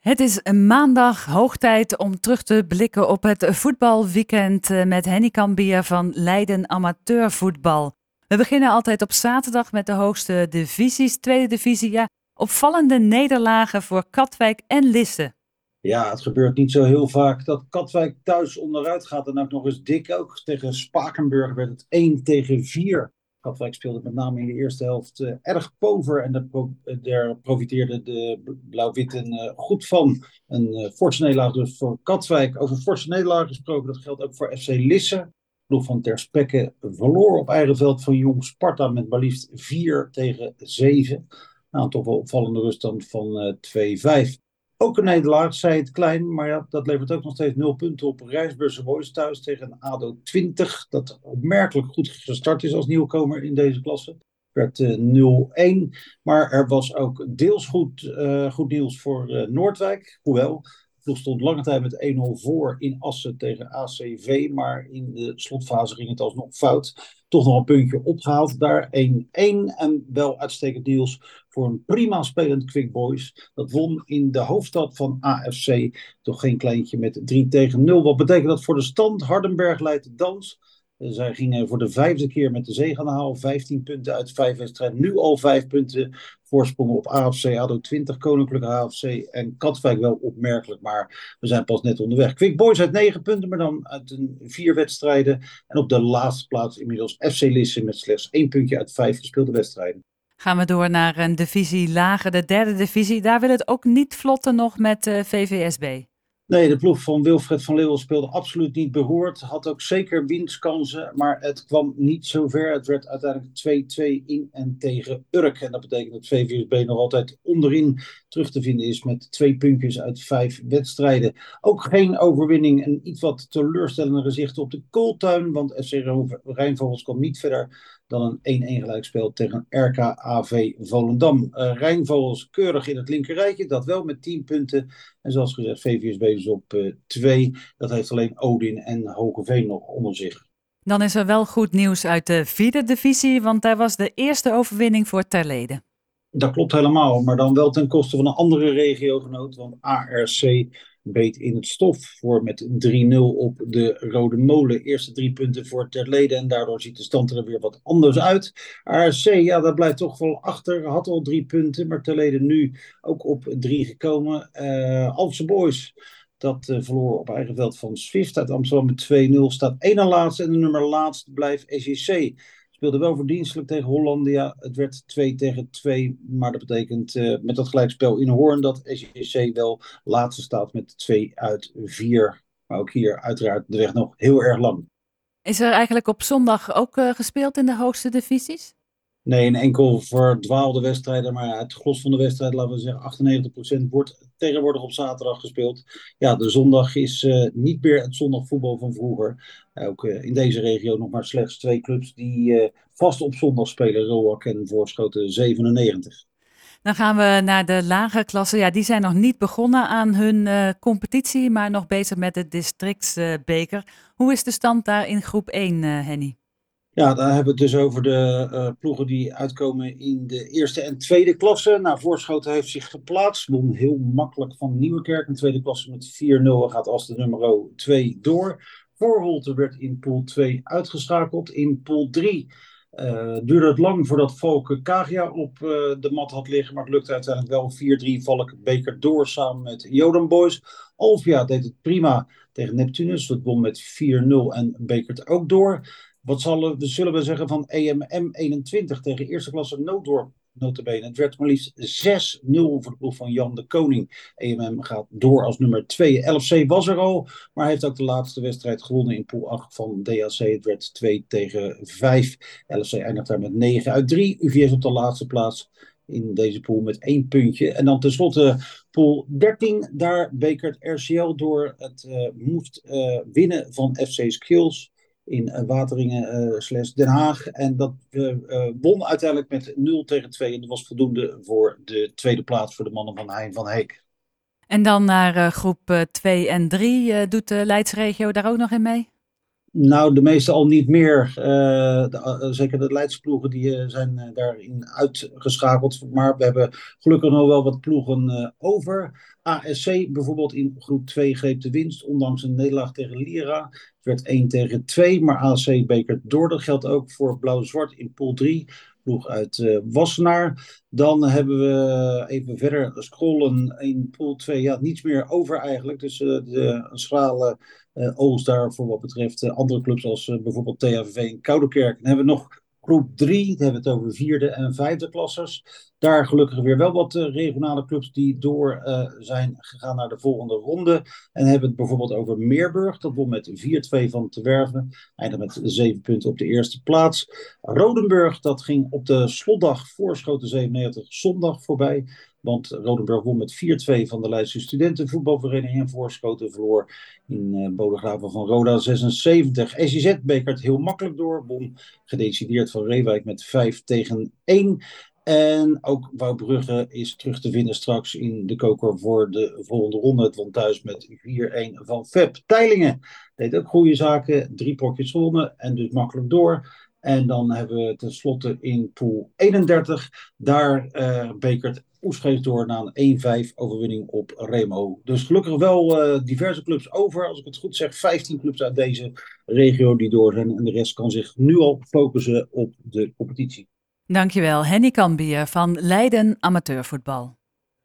Het is maandag hoog tijd om terug te blikken op het voetbalweekend eh, met Henny Cambier van Leiden Amateurvoetbal. We beginnen altijd op zaterdag met de hoogste divisies, tweede divisie. Ja, opvallende nederlagen voor Katwijk en Lisse. Ja, het gebeurt niet zo heel vaak dat Katwijk thuis onderuit gaat. En ook nog eens dik ook. Tegen Spakenburg werd het 1 tegen 4. Katwijk speelde met name in de eerste helft uh, erg pover. En daar, pro daar profiteerde de Blauw-Witten uh, goed van. Een uh, forse nederlaag dus voor Katwijk. Over forse gesproken, dat geldt ook voor FC Lisse. Ploeg van Ter Spekke verloor op eigen veld van Jong Sparta met maar liefst 4 tegen 7. Nou, toch wel opvallende ruststand van 2-5. Ook een nederlaag, zei het klein, maar dat levert ook nog steeds 0 punten op. Rijsburgse Boys thuis tegen ADO 20, dat opmerkelijk goed gestart is als nieuwkomer in deze klasse. Werd uh, 0-1, maar er was ook deels goed, uh, goed nieuws voor uh, Noordwijk. Hoewel, stond lange tijd met 1-0 voor in Assen tegen ACV. Maar in de slotfase ging het alsnog fout. Toch nog een puntje opgehaald. Daar 1-1. En wel uitstekend deals voor een prima spelend Quick Boys. Dat won in de hoofdstad van AFC. Toch geen kleintje met 3 tegen 0. Wat betekent dat voor de stand? Hardenberg leidt de dans. Zij gingen voor de vijfde keer met de zege aan de haal. 15 punten uit vijf wedstrijden. Nu al vijf punten voorsprong op AFC, ADO 20, Koninklijke AFC en Katwijk wel opmerkelijk. Maar we zijn pas net onderweg. Quick Boys uit 9 punten, maar dan uit een vier wedstrijden. En op de laatste plaats inmiddels FC Lisse met slechts één puntje uit vijf gespeelde wedstrijden. Gaan we door naar een divisie lager, de derde divisie. Daar wil het ook niet vlotten nog met uh, VVSB. Nee, de ploeg van Wilfred van Leeuwen speelde absoluut niet behoord. Had ook zeker winstkansen, maar het kwam niet zo ver. Het werd uiteindelijk 2-2 in en tegen Urk. En dat betekent dat VVSB nog altijd onderin terug te vinden is met twee puntjes uit vijf wedstrijden. Ook geen overwinning en iets wat teleurstellende gezichten op de kooltuin. Want FC Rijnvogels kwam niet verder dan een 1-1 gelijkspel tegen RKAV Volendam. Uh, Rijnvogels keurig in het linkerrijtje, dat wel met 10 punten. En zoals gezegd, VVSB is op 2. Uh, dat heeft alleen Odin en Hogeveen nog onder zich. Dan is er wel goed nieuws uit de vierde divisie, want daar was de eerste overwinning voor Terlede. Dat klopt helemaal, maar dan wel ten koste van een andere regiogenoot, want ARC beet in het stof voor met 3-0 op de Rode Molen. Eerste drie punten voor Terlede en daardoor ziet de stand er weer wat anders uit. ARC, ja, dat blijft toch wel achter. Had al drie punten, maar Terlede nu ook op drie gekomen. Uh, Boys, dat uh, verloor op eigen veld van Swift uit Amsterdam met 2-0. Staat één na laatste en de nummer laatst blijft SJC. Speelde wel verdienstelijk tegen Hollandia. Het werd 2 tegen 2. Maar dat betekent uh, met dat gelijkspel in Hoorn dat SJC wel laatste staat met 2 uit 4. Maar ook hier uiteraard de weg nog heel erg lang. Is er eigenlijk op zondag ook uh, gespeeld in de hoogste divisies? Nee, een enkel verdwaalde wedstrijden, maar het gros van de wedstrijd, laten we zeggen, 98% wordt tegenwoordig op zaterdag gespeeld. Ja, de zondag is uh, niet meer het zondagvoetbal van vroeger. Ook uh, in deze regio nog maar slechts twee clubs die vast op zondag spelen, Roak en Voorschoten 97. Dan gaan we naar de lage klasse. Ja, die zijn nog niet begonnen aan hun competitie, maar nog bezig met de districtsbeker. Hoe is de stand daar in groep 1, Henny? Ja, daar hebben we het dus over de uh, ploegen die uitkomen in de eerste en tweede klasse. Nou, Voorschoten heeft zich geplaatst. Won heel makkelijk van Nieuwekerk. In tweede klasse met 4-0 gaat als de nummer 2 door. Voorholte werd in pool 2 uitgeschakeld. In pool 3 uh, duurde het lang voordat Volke Kagia op uh, de mat had liggen. Maar het lukte uiteindelijk wel 4-3. Valk Beker door samen met Jodan Boys. Alvia deed het prima tegen Neptunus. Het won met 4-0 en Bekert ook door. Wat zullen we, zullen we zeggen van EMM 21 tegen eerste klasse Nooddorp? Notabene. Het werd maar liefst 6-0 voor de ploeg van Jan de Koning. EMM gaat door als nummer 2. LFC was er al, maar heeft ook de laatste wedstrijd gewonnen in pool 8 van DAC. Het werd 2 tegen 5. LFC eindigt daar met 9 uit 3. UVS op de laatste plaats in deze pool met één puntje. En dan tenslotte pool 13. Daar bekert RCL door. Het uh, moest uh, winnen van FC Skills in uh, Wateringen uh, slash Den Haag. En dat uh, won uiteindelijk met 0 tegen 2. En dat was voldoende voor de tweede plaats voor de mannen van Hein van Heek. En dan naar groep 2 en 3. doet de Leidsregio daar ook nog in mee? Nou, de meeste al niet meer. De, zeker de Leidsploegen die zijn daarin uitgeschakeld. Maar we hebben gelukkig nog wel wat ploegen over. ASC bijvoorbeeld in groep 2 greep de winst, ondanks een nederlaag tegen Lira. Het werd 1 tegen 2, maar ASC bekert door. Dat geldt ook voor Blauw-Zwart in pool 3 ploeg uit uh, Wassenaar. Dan hebben we even verder scrollen in pool 2. Ja, niets meer over eigenlijk. Dus uh, de, schrale uh, daar voor wat betreft andere clubs als bijvoorbeeld THV in Koudekerk. Dan hebben we nog groep 3, dan hebben we het over vierde en vijfde klassers. Daar gelukkig weer wel wat uh, regionale clubs die door uh, zijn gegaan naar de volgende ronde. En hebben het bijvoorbeeld over Meerburg. Dat won met 4-2 van te werven. Met 7 punten op de eerste plaats. Rodenburg, dat ging op de slotdag voor Schoten 97 zondag voorbij. Want Rodenburg won met 4-2 van de Leidse Studentenvoetbalvereniging. En Voorschoten verloor in uh, Bodegraven van Roda 76. SIZ bekert heel makkelijk door. Won gedecideerd van Reewijk met 5 tegen 1. En ook Wouwbrugge is terug te vinden straks in de koker voor de volgende ronde. Het won thuis met 4-1 van Feb. Teilingen deed ook goede zaken. Drie potjes gewonnen en dus makkelijk door. En dan hebben we tenslotte in pool 31. Daar uh, bekert Oesgeest door na een 1-5 overwinning op Remo. Dus gelukkig wel uh, diverse clubs over. Als ik het goed zeg, 15 clubs uit deze regio die door zijn. En de rest kan zich nu al focussen op de competitie. Dankjewel, Henny Kambier van Leiden Amateurvoetbal.